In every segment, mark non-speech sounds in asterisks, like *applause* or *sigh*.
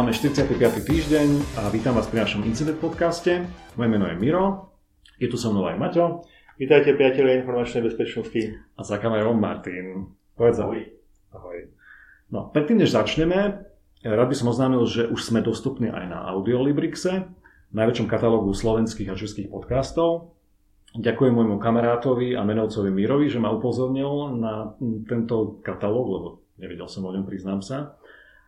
Máme 45. týždeň a vítam vás pri našom Incident podcaste. Moje meno je Miro, je tu so mnou aj Maťo. Vítajte priatelia informačnej bezpečnosti. A za kamerou Martin. Povedz ahoj. Ahoj. No, predtým, než začneme, rád by som oznámil, že už sme dostupní aj na Audiolibrixe, najväčšom katalógu slovenských a českých podcastov. Ďakujem môjmu kamarátovi a menovcovi Mirovi, že ma upozornil na tento katalóg, lebo nevedel som o ňom, priznám sa.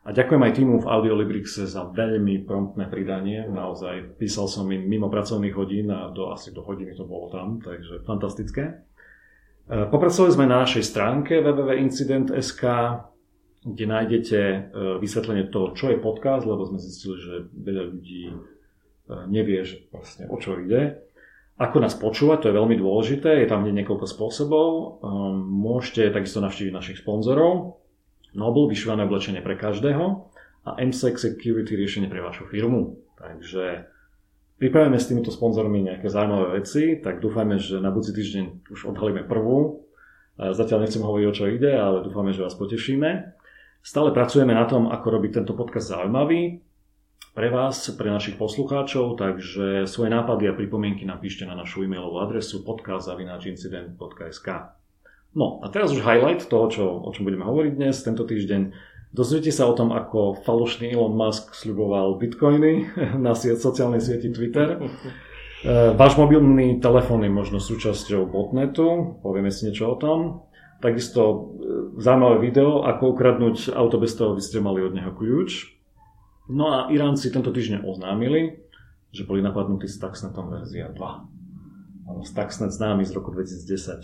A ďakujem aj týmu v Audiolibrixe za veľmi promptné pridanie. Naozaj písal som im mimo pracovných hodín a do, asi do hodiny to bolo tam, takže fantastické. E, popracovali sme na našej stránke www.incident.sk, kde nájdete e, vysvetlenie toho, čo je podcast, lebo sme zistili, že veľa ľudí e, nevie, že vlastne o čo ide. Ako nás počúvať, to je veľmi dôležité, je tam niekoľko spôsobov. Môžete takisto navštíviť našich sponzorov, Noble, vyšívané oblečenie pre každého a MSEC Security riešenie pre vašu firmu. Takže pripravíme s týmito sponzormi nejaké zaujímavé veci, tak dúfajme, že na budúci týždeň už odhalíme prvú. Zatiaľ nechcem hovoriť, o čo ide, ale dúfame, že vás potešíme. Stále pracujeme na tom, ako robiť tento podcast zaujímavý pre vás, pre našich poslucháčov, takže svoje nápady a pripomienky napíšte na našu e-mailovú adresu podcast.incident.sk. No a teraz už highlight toho, čo, o čom budeme hovoriť dnes, tento týždeň. Dozviete sa o tom, ako falošný Elon Musk sľuboval bitcoiny *laughs* na sociálnej sieti Twitter. *laughs* E, váš mobilný telefón je možno súčasťou botnetu, povieme si niečo o tom. Takisto e, zaujímavé video, ako ukradnúť auto bez toho, aby ste mali od neho kľúč. No a Iránci tento týždeň oznámili, že boli napadnutí s Stuxnetom verzia 2. Stuxnet známy z roku 2010.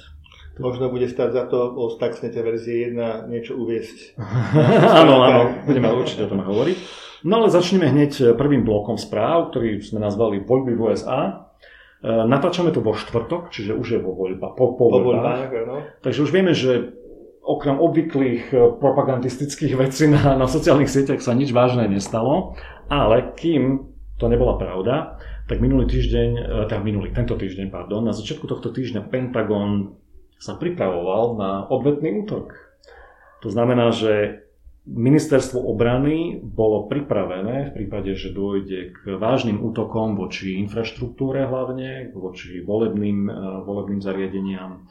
Možno bude stať za to o Stuxnete verzie 1 niečo uviesť. *laughs* áno, áno, budeme určite o tom hovoriť. No ale začneme hneď prvým blokom správ, ktorý sme nazvali voľby v USA. E, natáčame to vo štvrtok, čiže už je vo voľba, po, po, po voľbách. No. Takže už vieme, že okrem obvyklých e, propagandistických vecí na, na sociálnych sieťach sa nič vážne nestalo, ale kým to nebola pravda, tak minulý týždeň, e, teda minulý, tento týždeň, pardon, na začiatku tohto týždňa Pentagon sa pripravoval na odvetný útok. To znamená, že ministerstvo obrany bolo pripravené v prípade, že dôjde k vážnym útokom voči infraštruktúre hlavne, voči volebným, eh, volebným zariadeniam,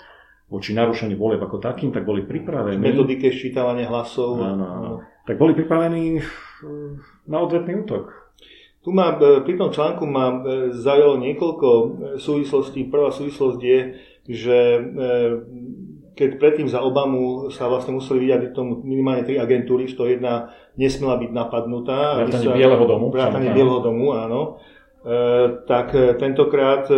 voči narušeniu voleb ako takým, tak boli pripravení... Metodike ščítavania hlasov. Áno, áno. Tak boli pripravení na odvetný útok. Tu ma, eh, pri tom článku ma zaujalo niekoľko súvislostí. Prvá súvislosť je, že e, keď predtým za Obamu sa vlastne museli vyjadriť tomu minimálne tri agentúry, z toho jedna nesmela byť napadnutá. Vrátanie Bieleho domu. Vrátanie Bieleho domu, áno. E, tak e, tentokrát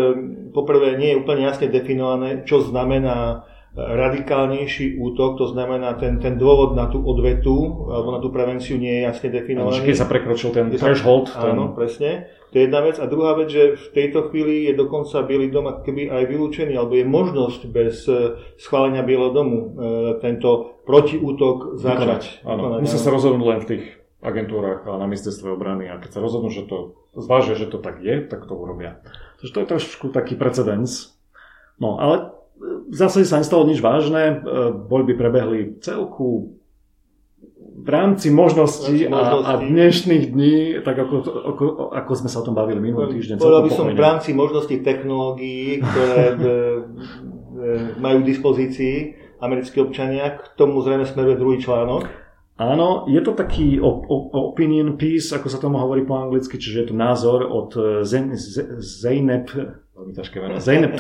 poprvé nie je úplne jasne definované, čo znamená radikálnejší útok, to znamená ten, ten dôvod na tú odvetu alebo na tú prevenciu nie je jasne definovaný. Keď sa prekročil ten threshold. Ten... Áno, presne. To je jedna vec. A druhá vec, že v tejto chvíli je dokonca Bielý dom keby aj vylúčený, alebo je možnosť bez e, schválenia Bieleho domu e, tento protiútok začať. Áno, musia sa rozhodnúť len v tých agentúrach a na ministerstve obrany a keď sa rozhodnú, že to zvážia, že to tak je, tak to urobia. Takže to je trošku taký precedens. No ale v zásade sa nestalo nič vážne. E, voľby prebehli celku v rámci možností a, a dnešných dní, tak ako, ako, ako sme sa o tom bavili minulý týždeň. Povedal by som v rámci možností technológií, ktoré v, v, majú k dispozícii americkí občania. K tomu zrejme smeruje druhý článok. Áno, je to taký opinion piece, ako sa tomu hovorí po anglicky, čiže je to názor od Zeynep, veľmi ťažké meno, Zeynep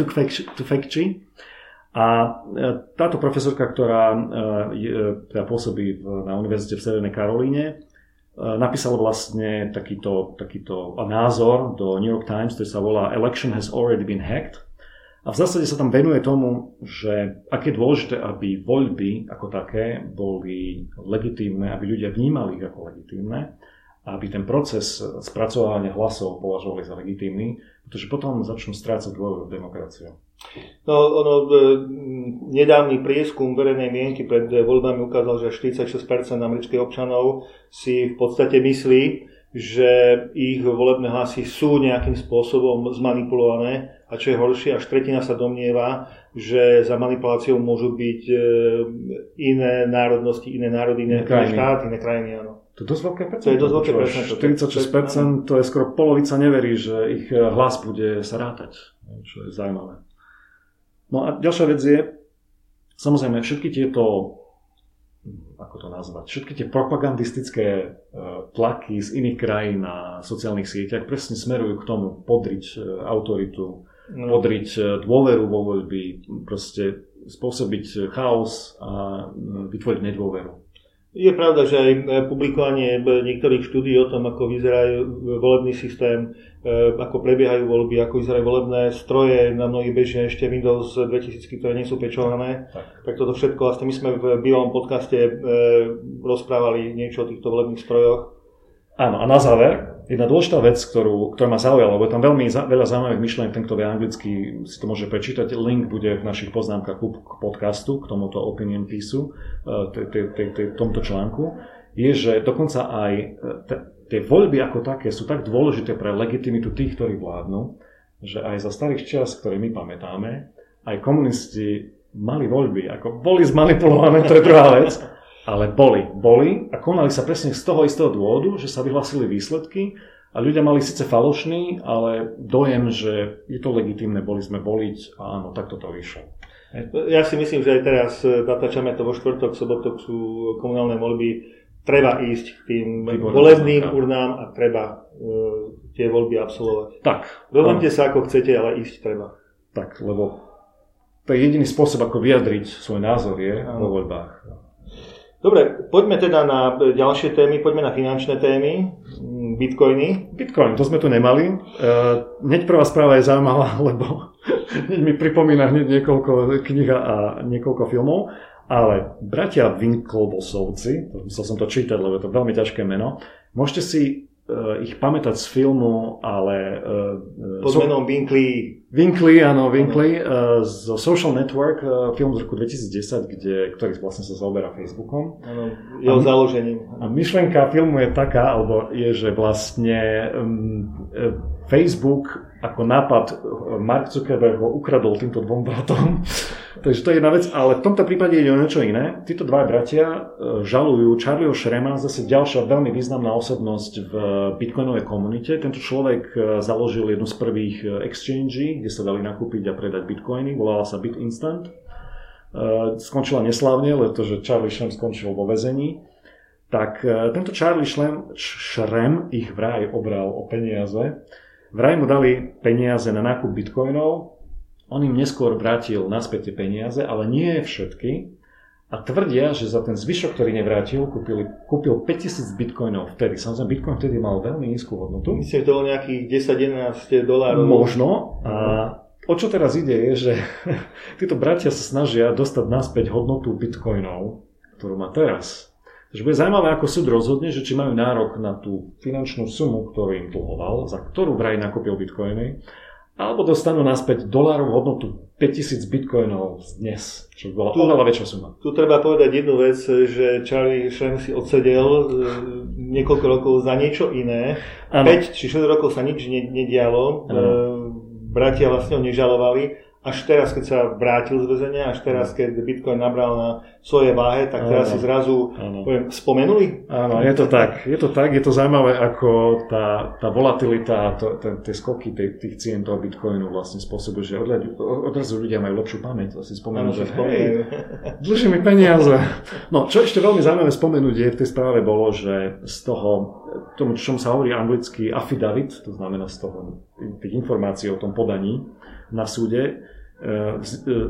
Tufekci, a e, táto profesorka, ktorá e, teda pôsobí na univerzite v Severnej Karolíne, e, napísala vlastne takýto, takýto názor do New York Times, ktorý sa volá Election has already been hacked. A v zásade sa tam venuje tomu, že aké je dôležité, aby voľby ako také boli legitímne, aby ľudia vnímali ich ako legitímne, aby ten proces spracovania hlasov považovali za legitímny, pretože potom začnú strácať dôveru v demokraciu. No, ono, e, nedávny prieskum verejnej mienky pred voľbami ukázal, že 46% amerických občanov si v podstate myslí, že ich volebné hlasy sú nejakým spôsobom zmanipulované a čo je horšie, až tretina sa domnieva, že za manipuláciou môžu byť e, iné národnosti, iné národy, iné, krajiny. štáty, iné krajiny. Áno. To je dosť veľké percento. To je dosť veľké percento. 46% to je skoro polovica neverí, že ich eh, hlas bude sa rátať, čo je zaujímavé. No a ďalšia vec je, samozrejme, všetky tieto ako to nazvať, všetky tie propagandistické e, tlaky z iných krajín na sociálnych sieťach presne smerujú k tomu podriť e, autoritu, no. podriť dôveru vo voľby, proste spôsobiť chaos a vytvoriť nedôveru. Je pravda, že aj publikovanie niektorých štúdí o tom, ako vyzerá volebný systém, ako prebiehajú voľby, ako vyzerajú volebné stroje, na mnohých bežia ešte Windows 2000, ktoré nie sú pečované. Tak. tak toto všetko, vlastne my sme v bývalom podcaste e, rozprávali niečo o týchto volebných strojoch. Áno, a na záver, jedna dôležitá vec, ktorú, ktorá ma zaujala, lebo je tam veľmi za, veľa zaujímavých myšlienok, ten, kto vie anglicky, si to môže prečítať. Link bude v našich poznámkach k podcastu, k tomuto opinion pisu, e, tomto článku. Je, že dokonca aj e, tie voľby ako také sú tak dôležité pre legitimitu tých, ktorí vládnu, že aj za starých čas, ktoré my pamätáme, aj komunisti mali voľby, ako boli zmanipulované, to je druhá vec, ale boli, boli a konali sa presne z toho istého dôvodu, že sa vyhlasili výsledky a ľudia mali síce falošný, ale dojem, že je to legitimné, boli sme voliť a áno, takto to vyšlo. Ja si myslím, že aj teraz e, natáčame to vo štvrtok, sobotok sú komunálne voľby, treba ísť k tým Výborné, volebným tak. urnám a treba uh, tie voľby absolvovať. Tak. Rozhodnite sa ako chcete, ale ísť treba. Tak, lebo to je jediný spôsob, ako vyjadriť svoj názor je vo voľbách. Dobre, poďme teda na ďalšie témy, poďme na finančné témy, mm, bitcoiny. Bitcoin, to sme tu nemali. Uh, hneď prvá správa je zaujímavá, *laughs* lebo mi pripomína hneď niekoľko knih a niekoľko filmov, ale bratia Winklevosovci, musel som to čítať, lebo je to veľmi ťažké meno, môžete si ich pamätať z filmu, ale... Uh, Pod menom Winkley Winkley, áno, Winkley uh, zo Social Network, film z roku 2010, kde, ktorý vlastne sa zaoberá Facebookom. Áno, jeho a, založením. A myšlenka filmu je taká, alebo je, že vlastne um, Facebook ako nápad Mark Zuckerberg ho ukradol týmto dvom bratom. *laughs* Takže to je jedna vec, ale v tomto prípade ide o niečo iné. Títo dva bratia žalujú Charlieho Shrema, zase ďalšia veľmi významná osobnosť v bitcoinovej komunite. Tento človek založil jednu z prvých exchange kde sa dali nakúpiť a predať bitcoiny, volala sa BitInstant. Skončila neslávne, pretože Charlie Shrem skončil vo väzení. Tak tento Charlie Shrem ich vraj obral o peniaze. Vraj mu dali peniaze na nákup bitcoinov, on im neskôr vrátil naspäť tie peniaze, ale nie všetky. A tvrdia, že za ten zvyšok, ktorý nevrátil, kúpili, kúpil 5000 bitcoinov vtedy. Samozrejme, bitcoin vtedy mal veľmi nízku hodnotu. Myslím, že to bolo nejakých 10-11 dolárov. Možno. A o čo teraz ide je, že *laughs* títo bratia sa snažia dostať naspäť hodnotu bitcoinov, ktorú má teraz. Takže bude zaujímavé, ako súd rozhodne, že či majú nárok na tú finančnú sumu, ktorú im dlhoval, za ktorú vraj nakúpil bitcoiny, alebo dostanú naspäť dolárov hodnotu 5000 bitcoinov dnes, čo bola tu, oveľa väčšia suma. Tu treba povedať jednu vec, že Charlie Shrem si odsedel e, niekoľko rokov za niečo iné. Ano. 5 či 6 rokov sa nič nedialo. Ano. E, bratia vlastne ho nežalovali až teraz, keď sa vrátil z väzenia, až teraz, keď Bitcoin nabral na svoje váhe, tak teraz ano. si zrazu poviem, spomenuli? Áno, je to tak. Je to tak, je to zaujímavé, ako tá, tá volatilita, to, ten, tie skoky tých, tých cien toho Bitcoinu vlastne spôsobujú, že odrazu ľudia majú lepšiu pamäť, si spomenú, že hej, dlží mi peniaze. No, čo ešte veľmi zaujímavé spomenúť je, v tej správe bolo, že z toho, tomu, čom sa hovorí anglicky affidavit, to znamená z toho, tých informácií o tom podaní, na súde,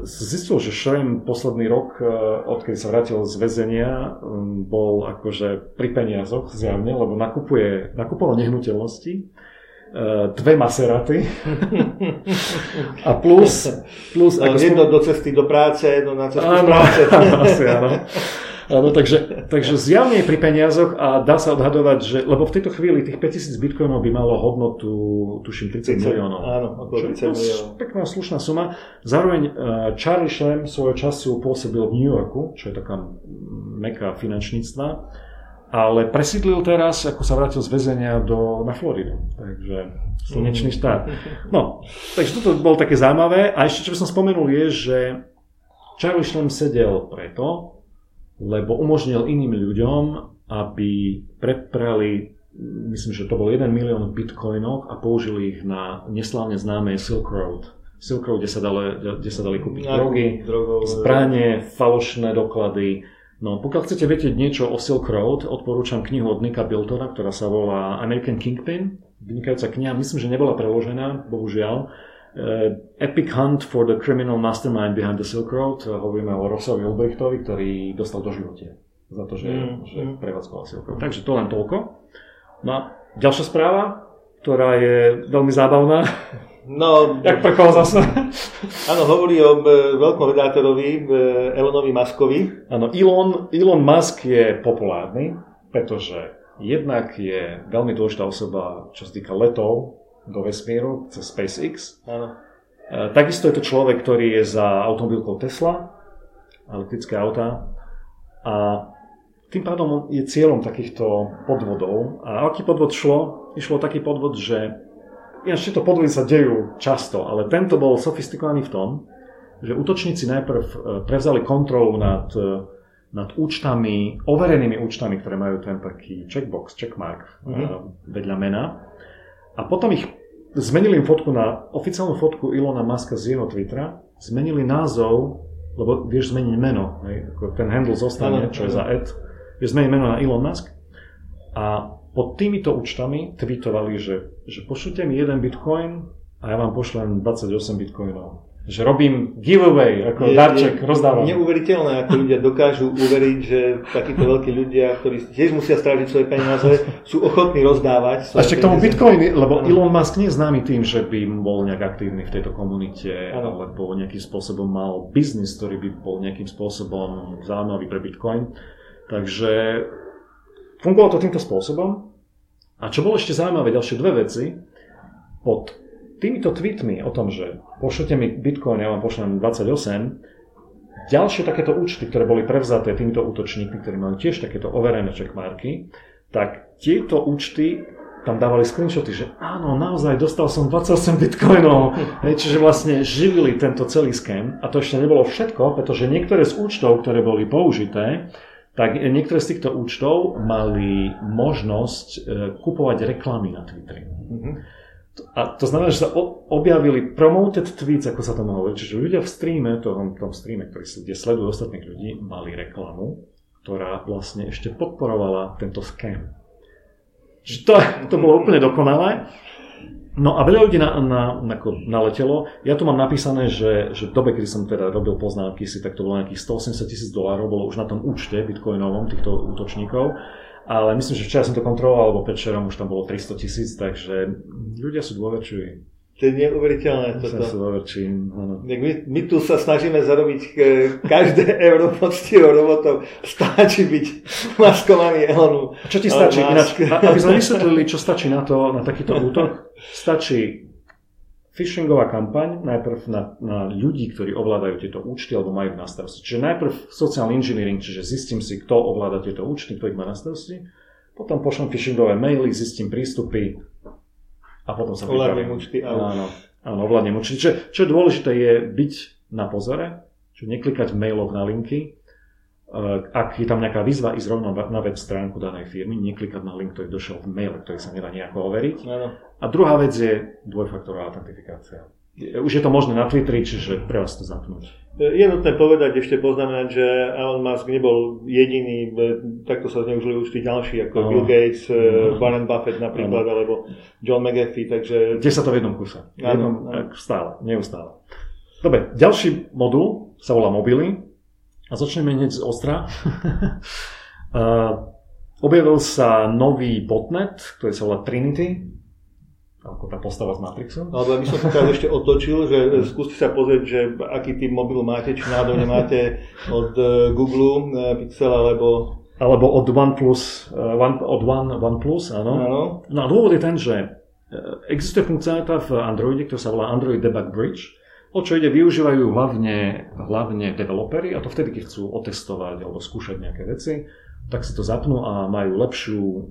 zistil, že Shrem posledný rok, e, odkedy sa vrátil z väzenia, bol akože pri peniazoch zjavne, lebo nakupuje, nakupoval nehnuteľnosti, dve Maseraty *laughs* a plus... *laughs* plus ako jedno spom... do cesty do práce, jedno na cestu z práce. *laughs* Asi, áno. Áno, takže, takže zjavne je pri peniazoch a dá sa odhadovať, že, lebo v tejto chvíli tých 5000 bitcoinov by malo hodnotu, tuším, 30 miliónov. Áno, okolo 30 miliónov. Pekná slušná suma. Zároveň uh, Charlie Shrem svojho času pôsobil v New Yorku, čo je taká meka finančníctva, ale presídlil teraz, ako sa vrátil z väzenia do, na Floridu. Takže slnečný štát. *laughs* No, takže toto bolo také zaujímavé. A ešte, čo by som spomenul, je, že Charlie Shrem sedel preto, lebo umožnil iným ľuďom aby preprali, myslím, že to bol 1 milión bitcoinov a použili ich na neslávne známe Silk Road. Silk Road, kde sa dali, kde sa dali kúpiť drogy, zbranie, falošné doklady. No, pokiaľ chcete vedieť niečo o Silk Road, odporúčam knihu od Nika Biltona, ktorá sa volá American Kingpin. Vynikajúca kniha, myslím, že nebola preložená, bohužiaľ. Uh, Epic Hunt for the Criminal Mastermind Behind the Silk Road. Hovoríme o Rossovi Ulbrichtovi, ktorý dostal do životie za to, že, mm, že mm. prevádzkoval Silk Road. Takže to len toľko. No a ďalšia správa, ktorá je veľmi zábavná. No, *laughs* Jak prkoval zase. Áno, hovorí o e, veľkom redátorovi Elonovi Muskovi. Áno, Elon, Elon Musk je populárny, pretože jednak je veľmi dôležitá osoba, čo sa týka letov do vesmíru cez SpaceX. Áno. E, takisto je to človek, ktorý je za automobilkou Tesla, elektrické auta. A tým pádom je cieľom takýchto podvodov. A aký podvod šlo? Išlo taký podvod, že Ináč tieto podvody sa dejú často, ale tento bol sofistikovaný v tom, že útočníci najprv e, prevzali kontrolu nad, e, nad účtami, overenými účtami, ktoré majú ten taký checkbox, checkmark mm-hmm. vedľa mena. A potom ich zmenili im fotku na oficiálnu fotku Ilona Maska z jeho Twittera, zmenili názov, lebo vieš zmeniť meno, hej, ako ten handle zostane, čo je za ad, vieš zmeniť meno na Elon Musk. A pod týmito účtami tweetovali, že, že pošlite mi jeden bitcoin a ja vám pošlem 28 bitcoinov. Že robím giveaway, ako je, darček, je rozdávam. Neuveriteľné, ako ľudia dokážu uveriť, že takíto veľkí ľudia, ktorí tiež musia strážiť svoje peniaze, sú ochotní rozdávať. A ešte k tomu bitcoiny, lebo ano. Elon Musk nie je známy tým, že by bol nejak aktívny v tejto komunite, ano. alebo nejakým spôsobom mal biznis, ktorý by bol nejakým spôsobom zaujímavý pre bitcoin. Takže fungovalo to týmto spôsobom. A čo bolo ešte zaujímavé, ďalšie dve veci, pod týmito tweetmi o tom, že pošlete mi bitcoin, ja vám pošlem 28, ďalšie takéto účty, ktoré boli prevzaté týmito útočníkmi, ktorí majú tiež takéto overené checkmarky, tak tieto účty tam dávali screenshoty, že áno, naozaj dostal som 28 bitcoinov. *laughs* Hej, čiže vlastne živili tento celý scam. A to ešte nebolo všetko, pretože niektoré z účtov, ktoré boli použité, tak niektoré z týchto účtov mali možnosť e, kupovať reklamy na Twitteri. Mm-hmm. A to znamená, že sa objavili promoted tweets, ako sa to hovorí. Čiže ľudia v streame, tom, tom streame, ktorý, kde sledujú ostatných ľudí, mali reklamu, ktorá vlastne ešte podporovala tento scam. Čiže to, to bolo úplne dokonalé. No a veľa ľudí na, na, na, naletelo. Ja tu mám napísané, že, že v dobe, kedy som teda robil poznámky si, tak to bolo nejakých 180 tisíc dolárov, bolo už na tom účte bitcoinovom týchto útočníkov. Ale myslím, že včera som to kontroloval, alebo predčerom už tam bolo 300 tisíc, takže ľudia sú dôverčiví. To je neuveriteľné. Toto. Sa áno. My, my tu sa snažíme zarobiť e, každé *laughs* euro poctivou robotou. Stačí byť maskovaný Elonu. Čo ti stačí? Ináč, aby sme vysvetlili, čo stačí na, to, na takýto útok, *laughs* stačí phishingová kampaň, najprv na, na ľudí, ktorí ovládajú tieto účty alebo majú na starosti. Čiže najprv sociálny engineering, čiže zistím si, kto ovláda tieto účty, kto ich má na starosti. Potom pošlem phishingové maily, zistím prístupy, a potom sa Ovládnem účty. Áno, áno, ovládnem účty. Čo, čo je dôležité je byť na pozore, čo neklikať v mailoch na linky, ak je tam nejaká výzva, ísť rovno na web stránku danej firmy, neklikať na link, ktorý došiel v mail, ktorý sa nedá nejako overiť. Ano. A druhá vec je dvojfaktorová autentifikácia. Už je to možné na Twitteri, čiže pre vás to zapnúť. Je nutné povedať, ešte poznamenať, že Elon Musk nebol jediný, takto sa zneužili už tí ďalší, ako no. Bill Gates, no. Warren Buffett napríklad, no. alebo John McAfee, takže... Kde sa to v jednom kuse. V jednom, áno. Stále, neustále. Dobre, ďalší modul sa volá mobily a začneme hneď z ostra. *laughs* objavil sa nový botnet, ktorý sa volá Trinity, ako tá postava z Matrixu. Ale by som to teraz ešte otočil, že skúste sa pozrieť, že aký typ mobil máte, či náhodou nemáte od uh, Google uh, Pixel alebo... Alebo od OnePlus, uh, one, od One, OnePlus, áno. áno. No a dôvod je ten, že existuje funkcionalita v Androide, ktorá sa volá Android Debug Bridge, o čo ide, využívajú hlavne, hlavne developery, a to vtedy, keď chcú otestovať alebo skúšať nejaké veci tak si to zapnú a majú lepšiu uh,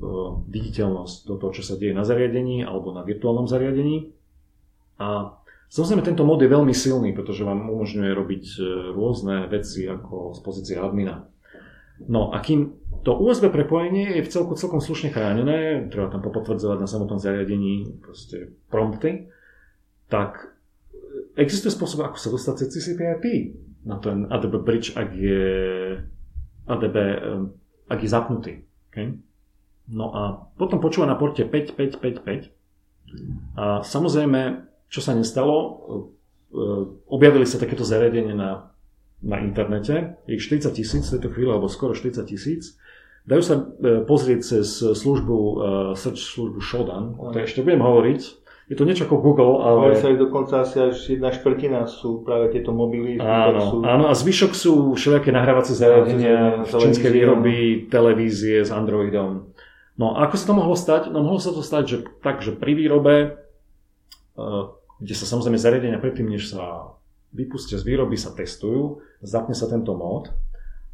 viditeľnosť do toho, čo sa deje na zariadení alebo na virtuálnom zariadení. A samozrejme tento mod je veľmi silný, pretože vám umožňuje robiť uh, rôzne veci ako z pozície admina. No a kým to USB prepojenie je v celku celkom slušne chránené, treba tam popotvrdzovať na samotnom zariadení proste prompty, tak existuje spôsob, ako sa dostať cez TCP IP na ten ADB bridge, ak je ADB, ak je zapnutý. Okay? No a potom počúva na porte 5555 a samozrejme, čo sa nestalo, e, objavili sa takéto zariadenie na, na internete, ich 40 tisíc v tejto chvíli, alebo skoro 40 tisíc, Dajú sa e, pozrieť cez službu, search službu Shodan, o ktorej ešte budem hovoriť. Je to niečo ako Google, ale... Ale sa aj dokonca asi až jedna štvrtina sú práve tieto mobily. Áno, sú... áno, a zvyšok sú všelijaké nahrávacie zariadenia, čínske výroby, televízie s Androidom. No a ako sa to mohlo stať? No mohlo sa to stať, že tak, že pri výrobe, uh, kde sa samozrejme zariadenia predtým, než sa vypustia z výroby, sa testujú, zapne sa tento mód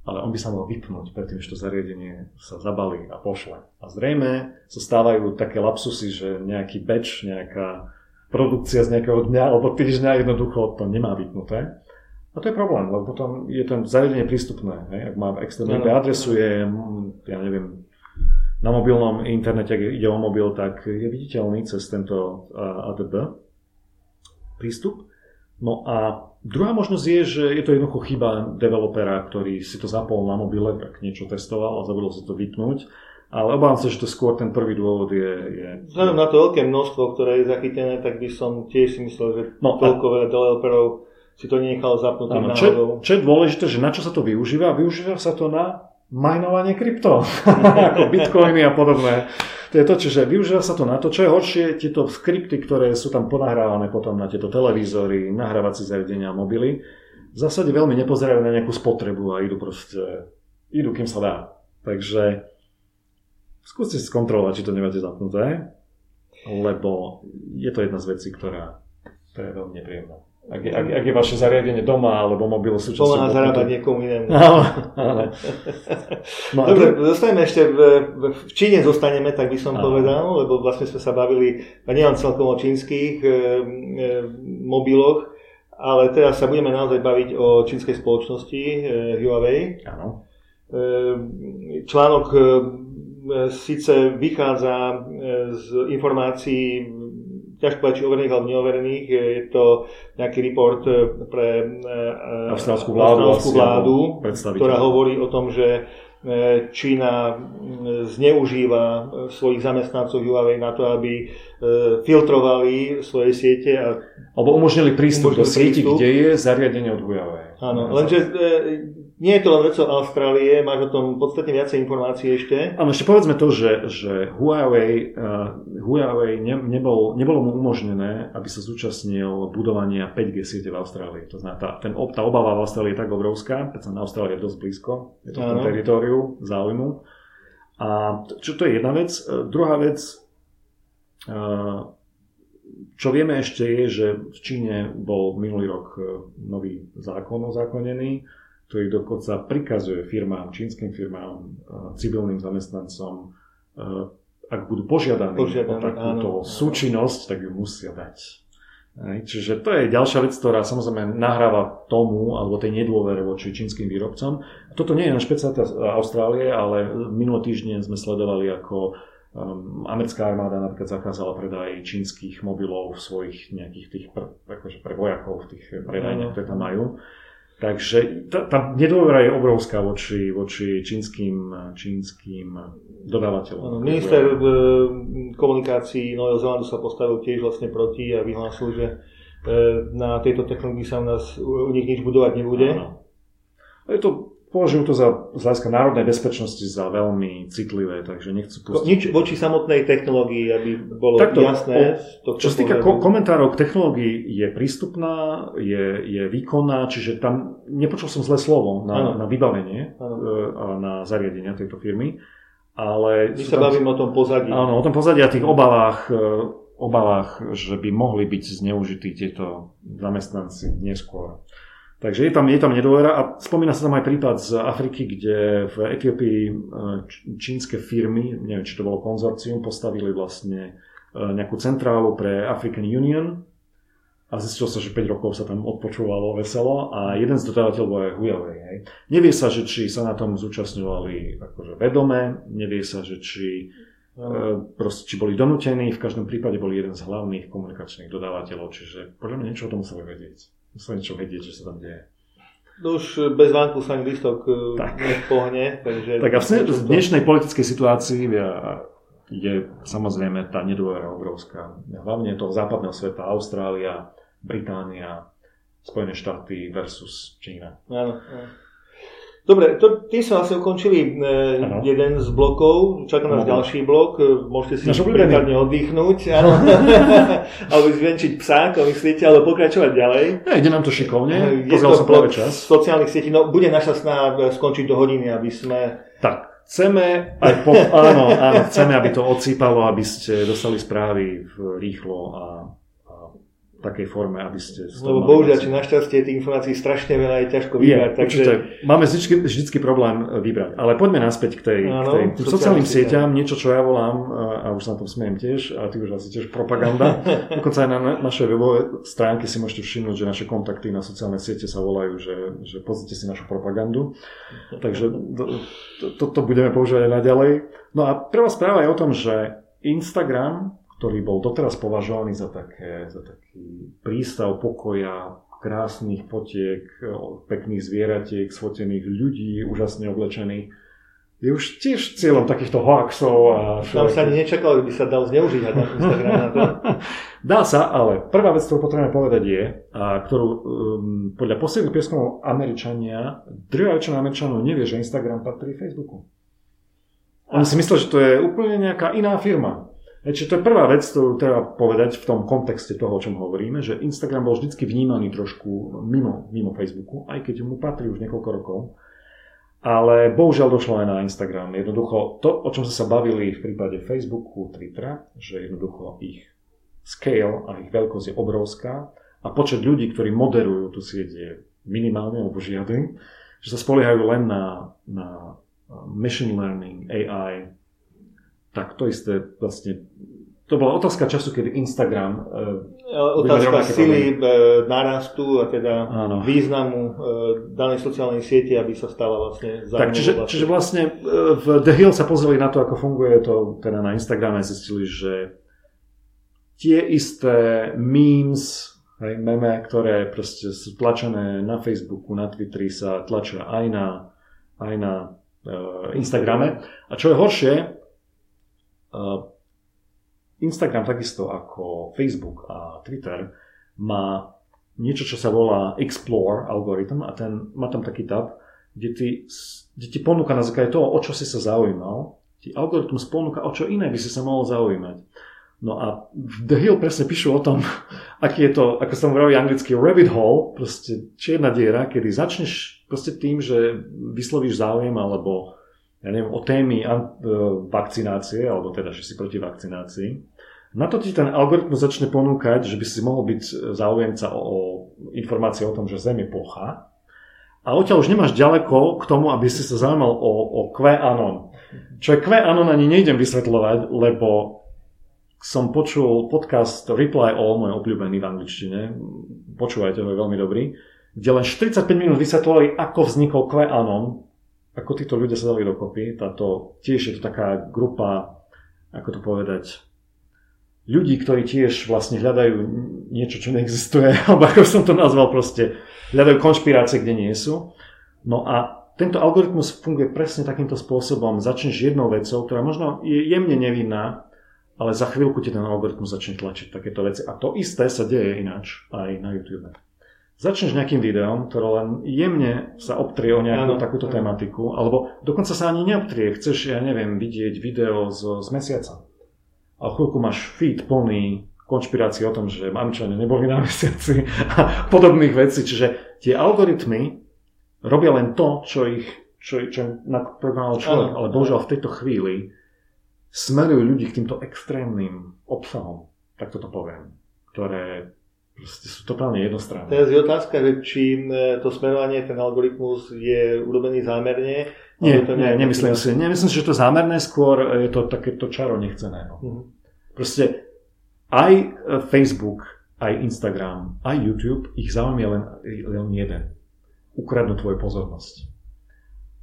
ale on by sa mal vypnúť predtým, než to zariadenie sa zabalí a pošle. A zrejme sa stávajú také lapsusy, že nejaký batch, nejaká produkcia z nejakého dňa alebo týždňa jednoducho to nemá vypnuté. A to je problém, lebo potom je to zariadenie prístupné. Hej? Ak má externú no, adresu, je, ja neviem, na mobilnom internete, ak ide o mobil, tak je viditeľný cez tento ADB prístup. No a druhá možnosť je, že je to jednoducho chyba developera, ktorý si to zapol na mobile, ak niečo testoval a zabudol si to vypnúť. Ale obávam sa, že to skôr ten prvý dôvod je... je... Vzhľadom na to veľké množstvo, ktoré je zachytené, tak by som tiež si myslel, že no, toľko veľa developerov si to nenechalo zapnúť áno, čo, čo je dôležité, že na čo sa to využíva? Využíva sa to na minovanie krypto, *laughs* ako bitcoiny a podobné. To je to, čiže využíva sa to na to, čo je horšie, tieto skripty, ktoré sú tam ponahrávané potom na tieto televízory, nahrávacie zariadenia, mobily, v zásade veľmi nepozerajú na nejakú spotrebu a idú proste, idú kým sa dá. Takže skúste si skontrolovať, či to nemáte zapnuté, lebo je to jedna z vecí, ktorá to je veľmi nepríjemná. Ak je, ak, ak je vaše zariadenie doma alebo mobil súčasťou... Pomáha zarábať niekomu inému. *laughs* Áno, áno. No, Dobre, to... zostaneme ešte v, v Číne zostaneme, tak by som áno. povedal, lebo vlastne sme sa bavili nielen celkom o čínskych e, e, mobiloch, ale teraz sa budeme naozaj baviť o čínskej spoločnosti e, Huawei. Áno. E, článok e, síce vychádza e, z informácií ťažko povedať, či overených alebo neoverených. Je to nejaký report eh, pre eh, austrálskú vládu, austrálskú vládu ktorá hovorí o tom, že eh, Čína zneužíva svojich zamestnancov Huawei na to, aby filtrovali svoje siete a alebo umožnili prístup umožnili do sieti, kde je zariadenie od Huawei. Áno, lenže nie je to len vecou Austrálie, máš o tom podstatne viacej informácií ešte. Áno, ešte povedzme to, že, že Huawei, uh, Huawei ne, nebol, nebolo mu umožnené, aby sa zúčastnil budovania 5G siete v Austrálii. To znamená, tá, ten, tá obava v Austrálii je tak obrovská, sa na Austrálii je dosť blízko, je to v tom teritoriu záujmu. A čo to je jedna vec. Uh, druhá vec, uh, čo vieme ešte je, že v Číne bol minulý rok nový zákon ozákonený, ktorý dokonca prikazuje firmám, čínskym firmám, eh, civilným zamestnancom, eh, ak budú požiadaní, požiadaní o takúto áno. súčinnosť, tak ju musia dať. Čiže to je ďalšia vec, ktorá samozrejme nahráva tomu alebo tej nedôvere voči čínskym výrobcom. Toto nie je na špeciálta Austrálie, ale minulý týždeň sme sledovali, ako um, americká armáda napríklad zakázala predaj čínskych mobilov v svojich nejakých tých, pr- akože pre vojakov v tých predajniach, ktoré tam majú. Takže tá, tá nedôvera je obrovská voči, voči čínskym, čínskym dodávateľom. Minister v komunikácii Nového Zelandu sa postavil tiež vlastne proti a vyhlásil, že e, na tejto technológii sa u nás u nich nič budovať nebude. Áno. Je to považujú to za z hľadiska národnej bezpečnosti za veľmi citlivé, takže nechcú pustiť. Nič voči samotnej technológii, aby bolo Takto, jasné. O, čo sa týka ko- komentárov k technológii, je prístupná, je, je výkonná, čiže tam nepočul som zlé slovo na, na vybavenie ano. E, a na zariadenia tejto firmy. Ale My sa tam, bavíme o tom pozadí. Áno, o tom pozadí a tých obavách, e, obavách, že by mohli byť zneužití tieto zamestnanci neskôr. Takže je tam, je tam nedôvera a spomína sa tam aj prípad z Afriky, kde v Etiópii e, čínske firmy, neviem, či to bolo konzorcium, postavili vlastne e, nejakú centrálu pre African Union a zistilo sa, že 5 rokov sa tam odpočúvalo veselo a jeden z dodávateľov bol aj Huawei. Hej. Nevie sa, že či sa na tom zúčastňovali akože vedome, nevie sa, že či, e, proste, či boli donútení, v každom prípade boli jeden z hlavných komunikačných dodávateľov, čiže podľa mňa niečo o tom museli vedieť. Museli niečo vedieť, že sa tam deje. No už bez vánku sa listok e, tak. pohne. Takže tak a v dnešnej politickej situácii ja, je samozrejme tá nedôvera obrovská. Hlavne toho západného sveta, Austrália, Británia, Spojené štáty versus Čína. Áno, áno. Dobre, to, tým sme vlastne ukončili e, jeden z blokov, čaká nás ďalší blok, e, môžete si prípadne oddychnúť, áno, *laughs* alebo zvenčiť psa, ako myslíte, alebo pokračovať ďalej. Ja, ide nám to šikovne, e, je to sa blok čas. sociálnych sietí, no bude naša snaha skončiť do hodiny, aby sme... Tak, chceme aj po, *laughs* áno, áno, chceme, aby to odsýpalo, aby ste dostali správy rýchlo a takej forme, aby ste... Lebo bohužiaľ, či našťastie tých informácií strašne veľa je ťažko vybrať. Je, takže... Máme vždy, vždycky problém e, vybrať. Ale poďme naspäť k, tej, ano, k tej tým sociálnym sieťam. Niečo, čo ja volám, a už sa na tom smiem tiež, a ty už asi tiež propaganda. *laughs* Dokonca aj na našej webovej stránke si môžete všimnúť, že naše kontakty na sociálne siete sa volajú, že, že pozrite si našu propagandu. Takže toto to, to budeme používať aj naďalej. No a prvá správa je o tom, že Instagram ktorý bol doteraz považovaný za, také, za taký prístav pokoja, krásnych potiek, pekných zvieratiek, sfotených ľudí, úžasne oblečených, je už tiež cieľom takýchto hoaxov. A Tam sa ani nečakalo, by sa dal zneužiť na Instagram. Na to. *laughs* Dá sa, ale prvá vec, ktorú potrebujeme povedať je, a ktorú um, podľa posledných prieskumov Američania, druhá väčšina Američanov nevie, že Instagram patrí Facebooku. Oni si mysleli, že to je úplne nejaká iná firma. Čiže to je prvá vec, ktorú treba povedať v tom kontexte toho, o čom hovoríme, že Instagram bol vždy vnímaný trošku mimo, mimo Facebooku, aj keď mu patrí už niekoľko rokov. Ale bohužiaľ došlo aj na Instagram. Jednoducho to, o čom sme sa bavili v prípade Facebooku, Twittera, že jednoducho ich scale a ich veľkosť je obrovská a počet ľudí, ktorí moderujú tú sieť je minimálne alebo žiadny, že sa spoliehajú len na, na machine learning, AI, tak to isté vlastne to bola otázka času, kedy Instagram... Uh, otázka sily uh, narastu a teda Áno. významu uh, danej sociálnej siete, aby sa stala vlastne tak, čiže, vlastne. čiže vlastne v The Hill sa pozreli na to, ako funguje to teda na Instagrame, zistili, že tie isté memes, hej, meme, ktoré proste sú tlačené na Facebooku, na Twitteri, sa tlačia aj na, aj na uh, Instagrame. A čo je horšie, Instagram takisto ako Facebook a Twitter má niečo, čo sa volá Explore algoritm a ten má tam taký tab, kde ti, kde ti ponúka na základe toho, o čo si sa zaujímal, ti algoritmus ponúka, o čo iné by si sa mohol zaujímať. No a The Hill presne píšu o tom, *laughs* aký je to, ako sa hovorí anglicky, rabbit hole, proste čierna diera, kedy začneš proste tým, že vyslovíš záujem alebo ja neviem, o témy e, vakcinácie, alebo teda, že si proti vakcinácii. Na to ti ten algoritmus začne ponúkať, že by si mohol byť záujemca o, o informácie o tom, že Zem je plocha. A odtiaľ už nemáš ďaleko k tomu, aby si sa zaujímal o, o QAnon. Čo je QAnon ani nejdem vysvetľovať, lebo som počul podcast Reply All, môj obľúbený v angličtine, počúvajte ho, je veľmi dobrý, kde len 45 minút vysvetľovali, ako vznikol QAnon, ako títo ľudia sa dali dokopy. Táto, tiež je to taká grupa, ako to povedať, ľudí, ktorí tiež vlastne hľadajú niečo, čo neexistuje, *laughs* alebo ako som to nazval proste, hľadajú konšpirácie, kde nie sú. No a tento algoritmus funguje presne takýmto spôsobom. Začneš jednou vecou, ktorá možno je jemne nevinná, ale za chvíľku ti ten algoritmus začne tlačiť takéto veci. A to isté sa deje ináč aj na YouTube začneš nejakým videom, ktoré len jemne sa obtrie o nejakú ano, takúto ano. tematiku, alebo dokonca sa ani neobtrie, chceš, ja neviem, vidieť video z, z mesiaca. A chvíľku máš feed plný konšpirácií o tom, že mamčania neboli na *laughs* mesiaci a podobných vecí. Čiže tie algoritmy robia len to, čo ich čo, čo naprogramoval človek, ano, ale bohužiaľ v tejto chvíli smerujú ľudí k týmto extrémnym obsahom, tak toto poviem, ktoré Proste sú totálne jednostranné. Teraz je otázka, že či e, to smerovanie, ten algoritmus je urobený zámerne. Nie, to nie, nemyslím si. Nemyslím si, že to zámerné, skôr je to takéto čaro nechcené. No. Uh-huh. Proste aj e, Facebook aj Instagram, aj YouTube, ich záujem je len, len jeden. Ukradnúť tvoju pozornosť.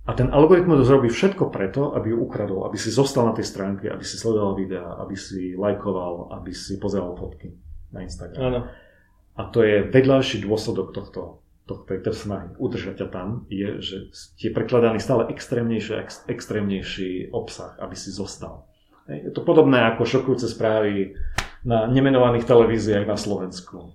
A ten algoritmus robí všetko preto, aby ju ukradol, aby si zostal na tej stránke, aby si sledoval videá, aby si lajkoval, aby si pozeral fotky na Instagram. Ano. A to je vedľajší dôsledok tohto, tohto tejto snahy udržať ťa tam, je, že je prekladaný stále extrémnejší, ex, extrémnejší obsah, aby si zostal. Je to podobné ako šokujúce správy na nemenovaných televíziách na Slovensku.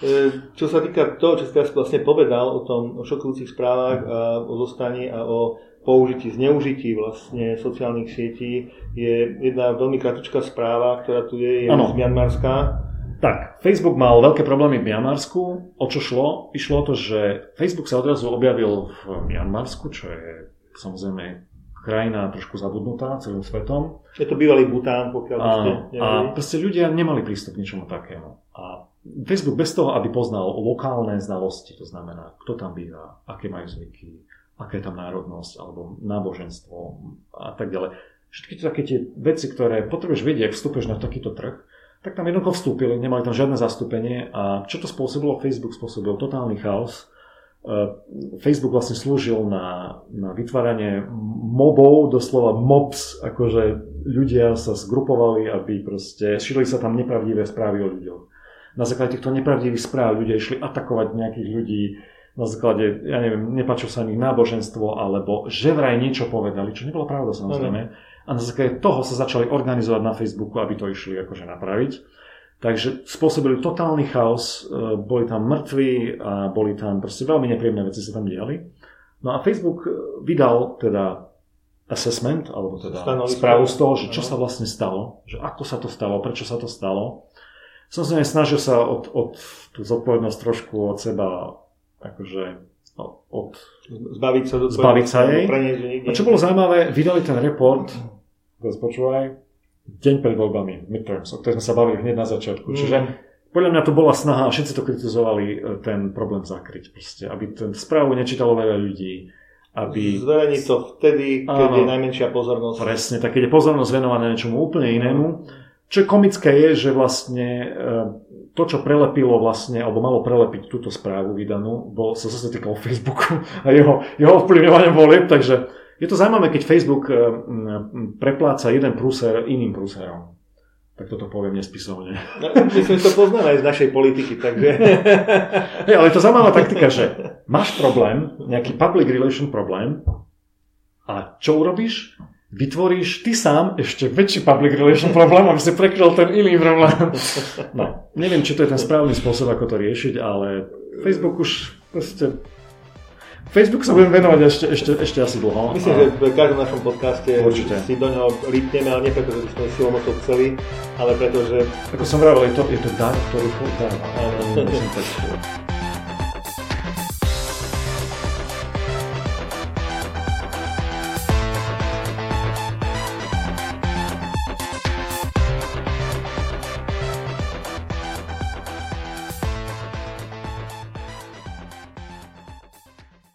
E, čo sa týka toho, čo si teraz vlastne povedal o tom o šokujúcich správach a o zostaní a o použití, zneužití vlastne sociálnych sietí, je jedna veľmi kratučká správa, ktorá tu je, je ano. z Mianmarska. Tak, Facebook mal veľké problémy v Mianmarsku. O čo šlo? Išlo o to, že Facebook sa odrazu objavil v Mianmarsku, čo je samozrejme krajina trošku zabudnutá celým svetom. Je to bývalý Bután, pokiaľ a, ste A proste ľudia nemali prístup k ničomu takému. A Facebook bez toho, aby poznal lokálne znalosti, to znamená, kto tam býva, aké majú zvyky, aká je tam národnosť alebo náboženstvo a tak ďalej. Všetky to také tie veci, ktoré potrebuješ vedieť, ak vstúpeš na takýto trh, tak tam jednoducho vstúpili, nemali tam žiadne zastúpenie a čo to spôsobilo? Facebook spôsobil totálny chaos. E, Facebook vlastne slúžil na, na vytváranie mobov, doslova mobs, akože ľudia sa zgrupovali, aby proste šírili sa tam nepravdivé správy o ľuďoch na základe týchto nepravdivých správ ľudia išli atakovať nejakých ľudí na základe, ja neviem, nepáčilo sa im náboženstvo, alebo že vraj niečo povedali, čo nebola pravda samozrejme. A na základe toho sa začali organizovať na Facebooku, aby to išli akože napraviť. Takže spôsobili totálny chaos, e, boli tam mŕtvi a boli tam proste veľmi nepríjemné veci sa tam diali. No a Facebook vydal teda assessment, alebo teda správu z toho, že čo sa vlastne stalo, že ako sa to stalo, prečo sa to stalo som sa snažil sa od, od tú zodpovednosť trošku od seba akože od, zbaviť sa, do zbaviť sa jej. A čo bolo zaujímavé, vydali ten report, počúvaj, deň pred voľbami, midterms, o ktorých sme sa bavili hneď na začiatku. Mm. Čiže podľa mňa to bola snaha, všetci to kritizovali, e, ten problém zakryť. Proste, aby ten správu nečítalo veľa ľudí. Aby... Zverejniť to vtedy, keď Áno, je najmenšia pozornosť. Presne, tak keď je pozornosť venovaná niečomu úplne inému. Mm čo komické je, že vlastne e, to, čo prelepilo vlastne, alebo malo prelepiť túto správu vydanú, bol, sa zase týkalo Facebooku *laughs* a jeho, jeho ovplyvňovania volieb, takže je to zaujímavé, keď Facebook e, prepláca jeden prúser iným prúserom. Tak toto poviem nespisovne. No, myslím, že to poznáme aj z našej politiky, takže... *laughs* hey, ale je to zaujímavá taktika, že máš problém, nejaký public relation problém a čo urobíš? Vytvoríš ty sám ešte väčší public relation problém, aby si prekryl ten iný problém. No, neviem, či to je ten správny spôsob, ako to riešiť, ale Facebook už proste... Facebook sa budem venovať ešte, ešte, ešte asi dlho. Myslím, a... že v každom našom podcaste Určite. si do neho lítneme, ale nie preto, že by sme silou mocou chceli, ale preto, že... Ako som vravel, je to, je to dar, ktorý dar.